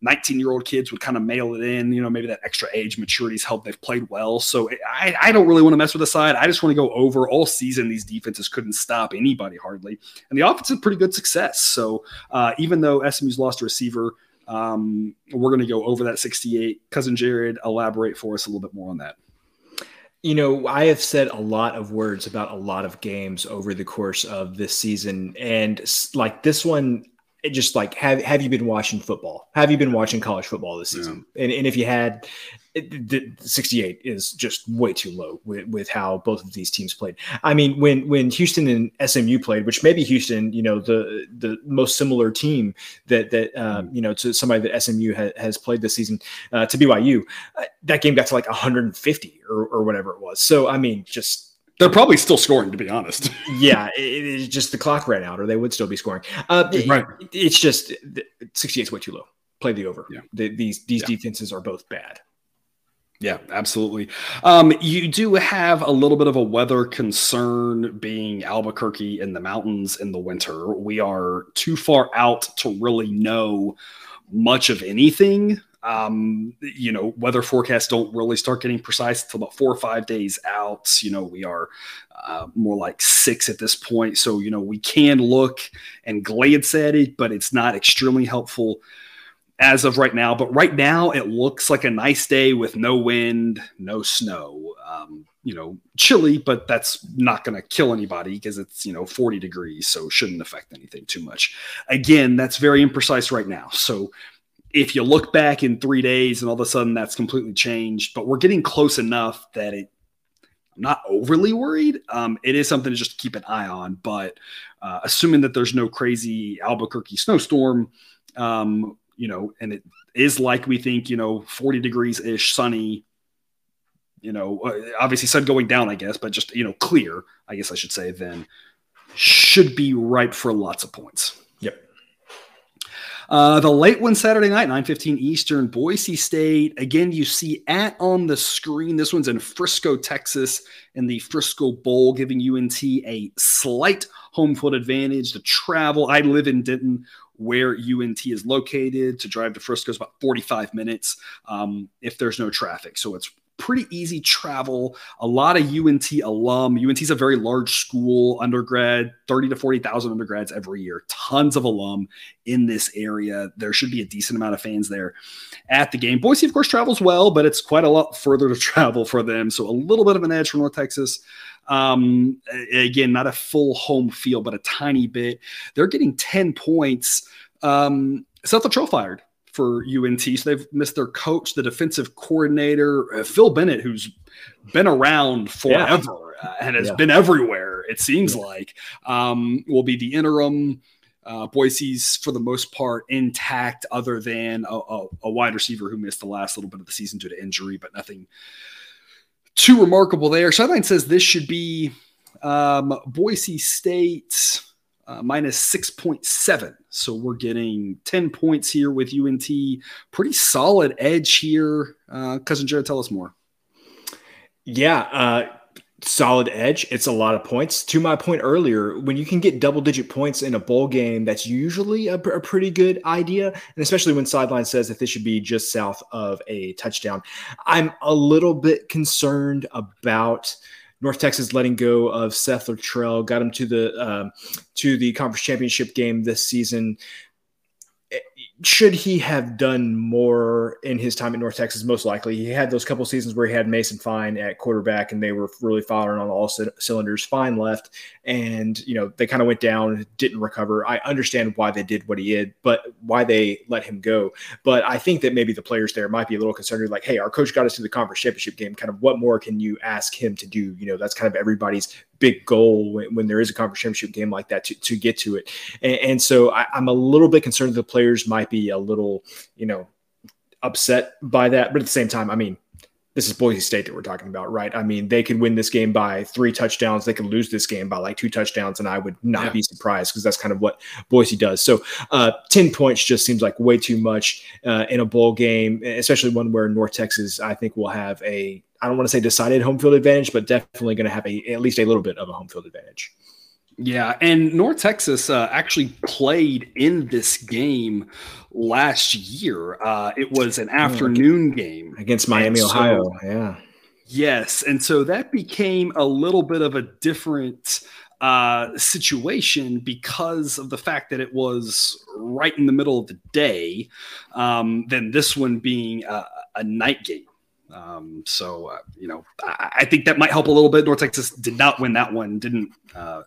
19 year old kids would kind of mail it in. You know, maybe that extra age maturity's helped. They've played well. So I, I don't really want to mess with the side. I just want to go over all season. These defenses couldn't stop anybody hardly. And the offense had pretty good success. So uh, even though SMU's lost a receiver, um, we're going to go over that 68. Cousin Jared, elaborate for us a little bit more on that. You know, I have said a lot of words about a lot of games over the course of this season. And like this one, it just like have have you been watching football? Have you been watching college football this season? Yeah. And, and if you had, the 68 is just way too low with, with how both of these teams played. I mean, when when Houston and SMU played, which maybe Houston, you know, the the most similar team that that um, you know to somebody that SMU ha- has played this season uh, to BYU, uh, that game got to like 150 or, or whatever it was. So I mean, just they're probably still scoring, to be honest. *laughs* yeah, it, it's just the clock ran out, or they would still be scoring. Uh, right. It, it's just 68 is way too low. Play the over. Yeah. The, these these yeah. defenses are both bad. Yeah, absolutely. Um, you do have a little bit of a weather concern being Albuquerque in the mountains in the winter. We are too far out to really know much of anything. Um, you know, weather forecasts don't really start getting precise until about four or five days out. You know, we are uh, more like six at this point. So, you know, we can look and glance at it, but it's not extremely helpful as of right now. But right now, it looks like a nice day with no wind, no snow. Um, you know, chilly, but that's not going to kill anybody because it's, you know, 40 degrees. So shouldn't affect anything too much. Again, that's very imprecise right now. So if you look back in three days and all of a sudden that's completely changed, but we're getting close enough that it, I'm not overly worried. Um, it is something to just keep an eye on, but uh, assuming that there's no crazy Albuquerque snowstorm, um, you know, and it is like we think, you know, 40 degrees ish, sunny, you know, uh, obviously sun going down, I guess, but just, you know, clear, I guess I should say, then should be ripe for lots of points. Uh, the late one Saturday night, 9:15 Eastern, Boise State. Again, you see at on the screen. This one's in Frisco, Texas, in the Frisco Bowl, giving UNT a slight home field advantage to travel. I live in Denton where UNT is located. To drive to Frisco is about 45 minutes um, if there's no traffic. So it's pretty easy travel. A lot of UNT alum. UNT is a very large school, undergrad, 30 to 40,000 undergrads every year. Tons of alum in this area. There should be a decent amount of fans there at the game. Boise, of course, travels well, but it's quite a lot further to *laughs* travel for them. So a little bit of an edge for North Texas. Um, again, not a full home field, but a tiny bit. They're getting 10 points. Um, Seth Littrell fired for UNT. So they've missed their coach, the defensive coordinator, uh, Phil Bennett, who's been around forever yeah. uh, and has yeah. been everywhere, it seems yeah. like, um, will be the interim. Uh, Boise's, for the most part, intact, other than a, a, a, wide receiver who missed the last little bit of the season due to injury, but nothing too remarkable there. Sideline says this should be um, Boise State uh, minus 6.7. So we're getting 10 points here with UNT. Pretty solid edge here. Uh, Cousin Jared, tell us more. Yeah. Uh, solid edge. It's a lot of points. To my point earlier, when you can get double digit points in a bowl game, that's usually a, a, pretty good idea. And especially when Sideline says that this should be just south of a touchdown. I'm a little bit concerned about. North Texas letting go of Seth Littrell got him to the uh, to the conference championship game this season should he have done more in his time at North Texas? Most likely, he had those couple seasons where he had Mason Fine at quarterback, and they were really firing on all c- cylinders. Fine left, and you know they kind of went down, didn't recover. I understand why they did what he did, but why they let him go. But I think that maybe the players there might be a little concerned, like, hey, our coach got us to the conference championship game. Kind of, what more can you ask him to do? You know, that's kind of everybody's big goal when, when there is a conference championship game like that to, to get to it. And, and so I, I'm a little bit concerned the players might be a little, you know, upset by that. But at the same time, I mean, this is Boise State that we're talking about, right? I mean, they could win this game by three touchdowns. They could lose this game by like two touchdowns, and I would not yeah. be surprised because that's kind of what Boise does. So, uh, 10 points just seems like way too much uh, in a bowl game, especially one where North Texas, I think, will have a, I don't want to say decided home field advantage, but definitely going to have a, at least a little bit of a home field advantage. Yeah, and North Texas uh, actually played in this game last year. Uh, it was an afternoon game against Miami, so, Ohio. Yeah. Yes, and so that became a little bit of a different uh, situation because of the fact that it was right in the middle of the day, um, than this one being a, a night game. Um, so uh, you know, I, I, think that might help a little bit. North Texas did not win that one. Didn't uh,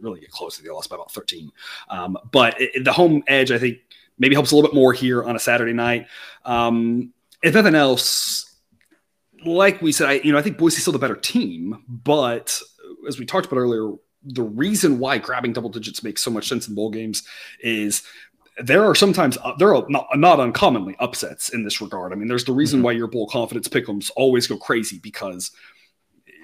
really get close. They lost by about 13. Um, but it, the home edge, I think, maybe helps a little bit more here on a Saturday night. Um, if nothing else, like we said, I, you know, I think Boise's still the better team, but as we talked about earlier, the reason why grabbing double digits makes so much sense in bowl games is there are sometimes uh, there are not, not uncommonly upsets in this regard. I mean, there's the reason mm-hmm. why your bowl confidence pickums always go crazy because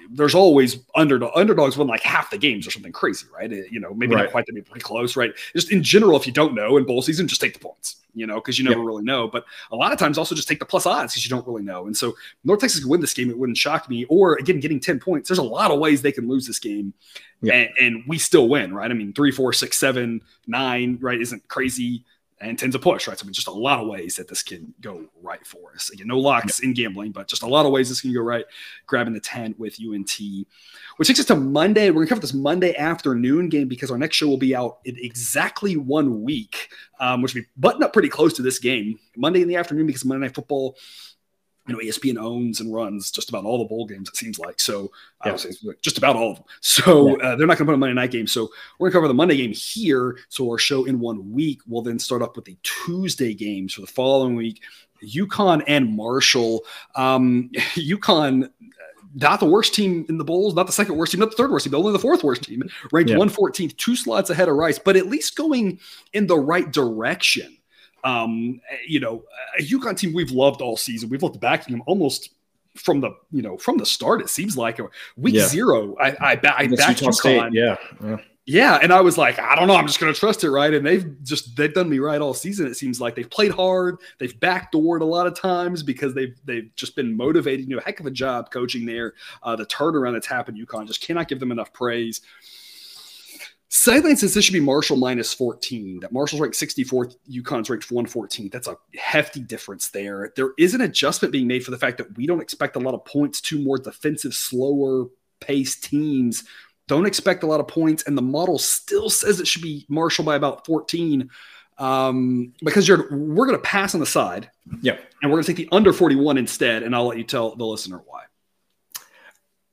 there's always underdog underdogs win like half the games or something crazy, right? you know, maybe right. not quite to be pretty close, right? Just in general, if you don't know in bowl season, just take the points, you know, because you never yep. really know. But a lot of times also just take the plus odds because you don't really know. And so North Texas could win this game, it wouldn't shock me. Or again, getting 10 points, there's a lot of ways they can lose this game. Yep. And, and we still win, right? I mean, three, four, six, seven, nine, right? Isn't crazy and tends to push, right? So I mean, just a lot of ways that this can go right for us. Again, no locks in gambling, but just a lot of ways this can go right. Grabbing the 10 with UNT, which takes us to Monday. We're gonna cover this Monday afternoon game because our next show will be out in exactly one week, um, which will be buttoned up pretty close to this game. Monday in the afternoon because Monday Night Football you know, ESPN owns and runs just about all the bowl games, it seems like. So yeah. I would say just about all of them. So yeah. uh, they're not going to put a Monday night game. So we're going to cover the Monday game here. So our show in one week will then start up with the Tuesday games for the following week. UConn and Marshall. Um, *laughs* UConn, not the worst team in the bowls, not the second worst team, not the third worst team, but only the fourth worst team, ranked yeah. 114th, two slots ahead of Rice, but at least going in the right direction. Um, you know, a UConn team we've loved all season. We've loved backing them almost from the you know from the start. It seems like week yeah. zero. I I, ba- I backed UConn. State, yeah. yeah. Yeah, and I was like, I don't know, I'm just going to trust it, right? And they've just they've done me right all season. It seems like they've played hard, they've backdoored a lot of times because they've they've just been motivated. You know, heck of a job coaching there. Uh, the turnaround that's happened, UConn just cannot give them enough praise. Sideline says this should be Marshall minus 14. That Marshall's ranked 64th, UConn's ranked 114. That's a hefty difference there. There is an adjustment being made for the fact that we don't expect a lot of points to more defensive, slower paced teams. Don't expect a lot of points, and the model still says it should be Marshall by about 14. Um, because you're we're gonna pass on the side. Yeah. And we're gonna take the under 41 instead, and I'll let you tell the listener why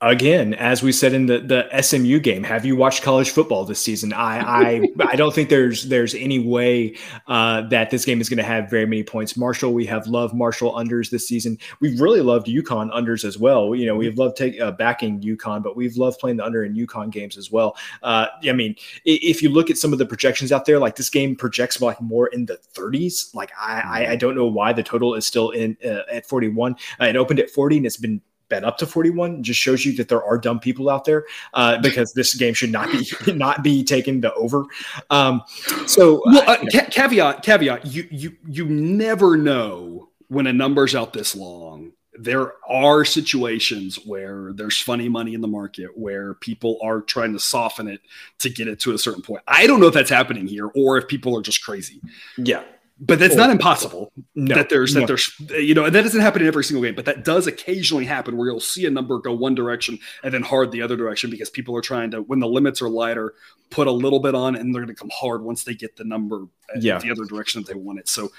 again, as we said in the, the SMU game, have you watched college football this season? I I, *laughs* I don't think there's there's any way uh, that this game is going to have very many points. Marshall, we have loved Marshall unders this season. We've really loved UConn unders as well. You know, we've loved take, uh, backing UConn, but we've loved playing the under in UConn games as well. Uh, I mean, if you look at some of the projections out there, like this game projects like more in the 30s. Like I I, I don't know why the total is still in uh, at 41. Uh, it opened at 40 and it's been bet up to 41 just shows you that there are dumb people out there uh, because this game should not be *laughs* not be taken to over. Um, so well, uh, ca- caveat caveat you you you never know when a number's out this long there are situations where there's funny money in the market where people are trying to soften it to get it to a certain point. I don't know if that's happening here or if people are just crazy. Yeah. But that's not impossible. No, that there's no. that there's you know, and that doesn't happen in every single game, but that does occasionally happen where you'll see a number go one direction and then hard the other direction because people are trying to when the limits are lighter, put a little bit on and they're going to come hard once they get the number uh, yeah. the other direction that they want it. So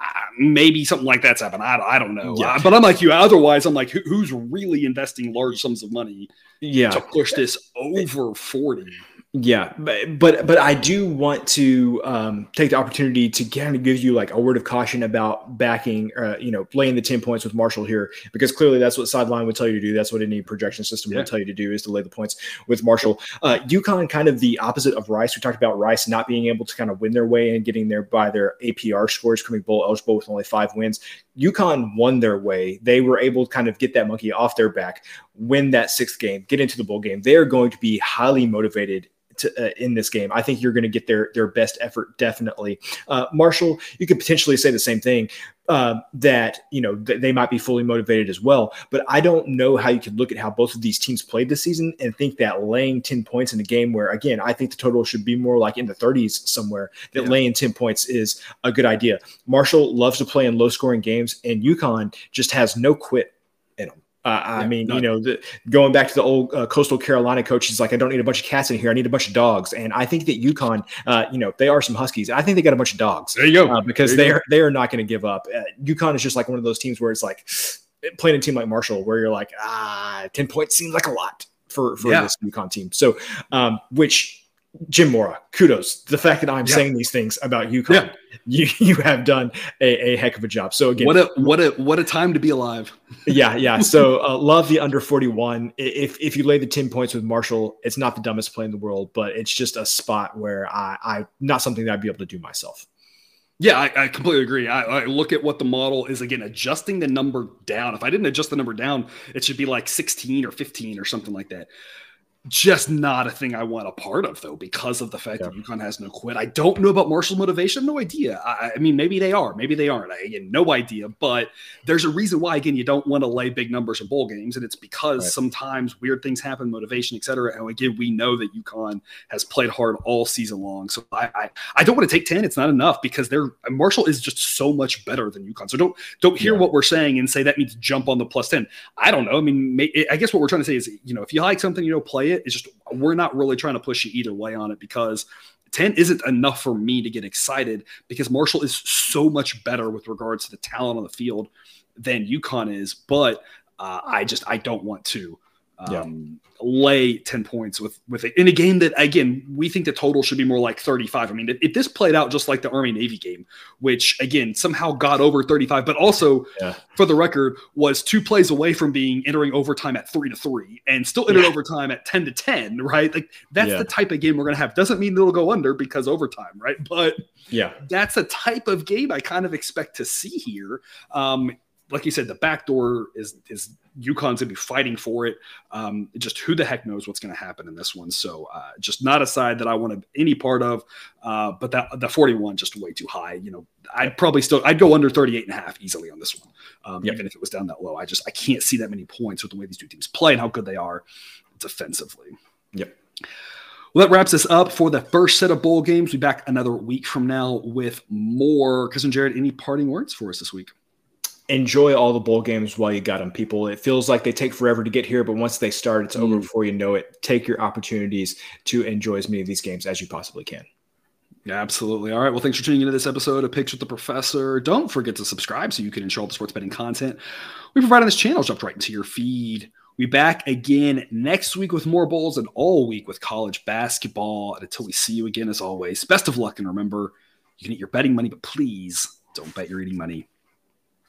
uh, maybe something like that's happened. I, I don't know. Yeah. Uh, but I'm like you. Otherwise, I'm like, who, who's really investing large sums of money yeah. to push this eh, over 40? Yeah, but but but I do want to um, take the opportunity to kind of give you like a word of caution about backing, uh, you know, laying the ten points with Marshall here because clearly that's what sideline would tell you to do. That's what any projection system yeah. would tell you to do is to lay the points with Marshall. Uh, UConn kind of the opposite of Rice. We talked about Rice not being able to kind of win their way and getting there by their APR scores, coming bowl eligible with only five wins. UConn won their way. They were able to kind of get that monkey off their back, win that sixth game, get into the bowl game. They are going to be highly motivated to, uh, in this game. I think you're going to get their their best effort definitely. Uh, Marshall, you could potentially say the same thing. Uh, that you know th- they might be fully motivated as well, but I don't know how you could look at how both of these teams played this season and think that laying ten points in a game where again I think the total should be more like in the 30s somewhere. That yeah. laying ten points is a good idea. Marshall loves to play in low scoring games, and UConn just has no quit uh, I mean, you know, the, going back to the old uh, Coastal Carolina coach, he's like, I don't need a bunch of cats in here. I need a bunch of dogs. And I think that UConn, uh, you know, they are some Huskies. I think they got a bunch of dogs. There you go. Uh, because they are they are not going to give up. Uh, UConn is just like one of those teams where it's like playing a team like Marshall, where you're like, ah, ten points seems like a lot for for yeah. this UConn team. So, um, which Jim Mora, kudos. The fact that I'm yeah. saying these things about UConn, yeah. you *laughs* you have done a, a, heck of a job. So again, what a what a what a time to be alive. *laughs* yeah, yeah. So *laughs* uh, love the under 41. If if you lay the 10 points with Marshall, it's not the dumbest play in the world, but it's just a spot where I I not something that I'd be able to do myself. Yeah, I, I completely agree. I, I, look at what the model is again, adjusting the number down. If I didn't adjust the number down, it should be like 16 or 15 or something like that just not a thing I want a part of, though, because of the fact yeah. that UConn has no quit. I don't know about Marshall's motivation. No idea. I, I, mean, maybe they are, maybe they aren't. I again, no idea. But there's a reason why, again, you don't want to lay big numbers in bowl games, and it's because right. sometimes weird things happen, motivation, etc. And again, we know that UConn has played hard all season long. So I, I, I don't want to take ten. It's not enough because they're Marshall is just so much better than UConn. So don't don't hear yeah. what we're saying and say that means jump on the plus ten. I don't know. I mean, I guess what we're trying to say is, you know, if you like something, you know, play it. It's just we're not really trying to push you either way on it because 10 isn't enough for me to get excited because Marshall is so much better with regards to the talent on the field than UConn is. But uh, I just I don't want to um, yeah. lay 10 points with with it. In a game that again we think the total should be more like 35 i mean if, this played out just like the army navy game which again somehow got over 35 but also yeah. for the record was two plays away from being entering overtime at three to three and still entered yeah. overtime at 10 to 10 right? Like that's the type of game we're going to have. Doesn't mean it'll go under because overtime right? But yeah. that's a type of game i kind of expect to see here. Um like you said, the back door is is UConn's gonna be fighting for it. Um, just who the heck knows what's going to happen in this one? So uh, just not a side that I want any part of. Uh, but that the 41 just way too high. You know, I'd probably still I'd go under 38 and a half easily on this one, um, yep. even if it was down that low. I just I can't see that many points with the way these two teams play and how good they are defensively. Yep. Well, that wraps us up for the first set of bowl games. We'll be back another week from now with more. Cousin Jared, any parting words for us this week? Enjoy all the bowl games while you got them, people. It feels like they take forever to get here, but once they start, it's mm. over before you know it. Take your opportunities to enjoy as many of these games as you possibly can. Yeah, absolutely. All right. Well, thanks for tuning into this episode of Picks with the Professor. Don't forget to subscribe so you can enjoy all the sports betting content we provide on this channel. Jumped right into your feed. We back again next week with more bowls and all week with college basketball. And until we see you again, as always, best of luck. And remember, you can eat your betting money, but please don't bet your eating money.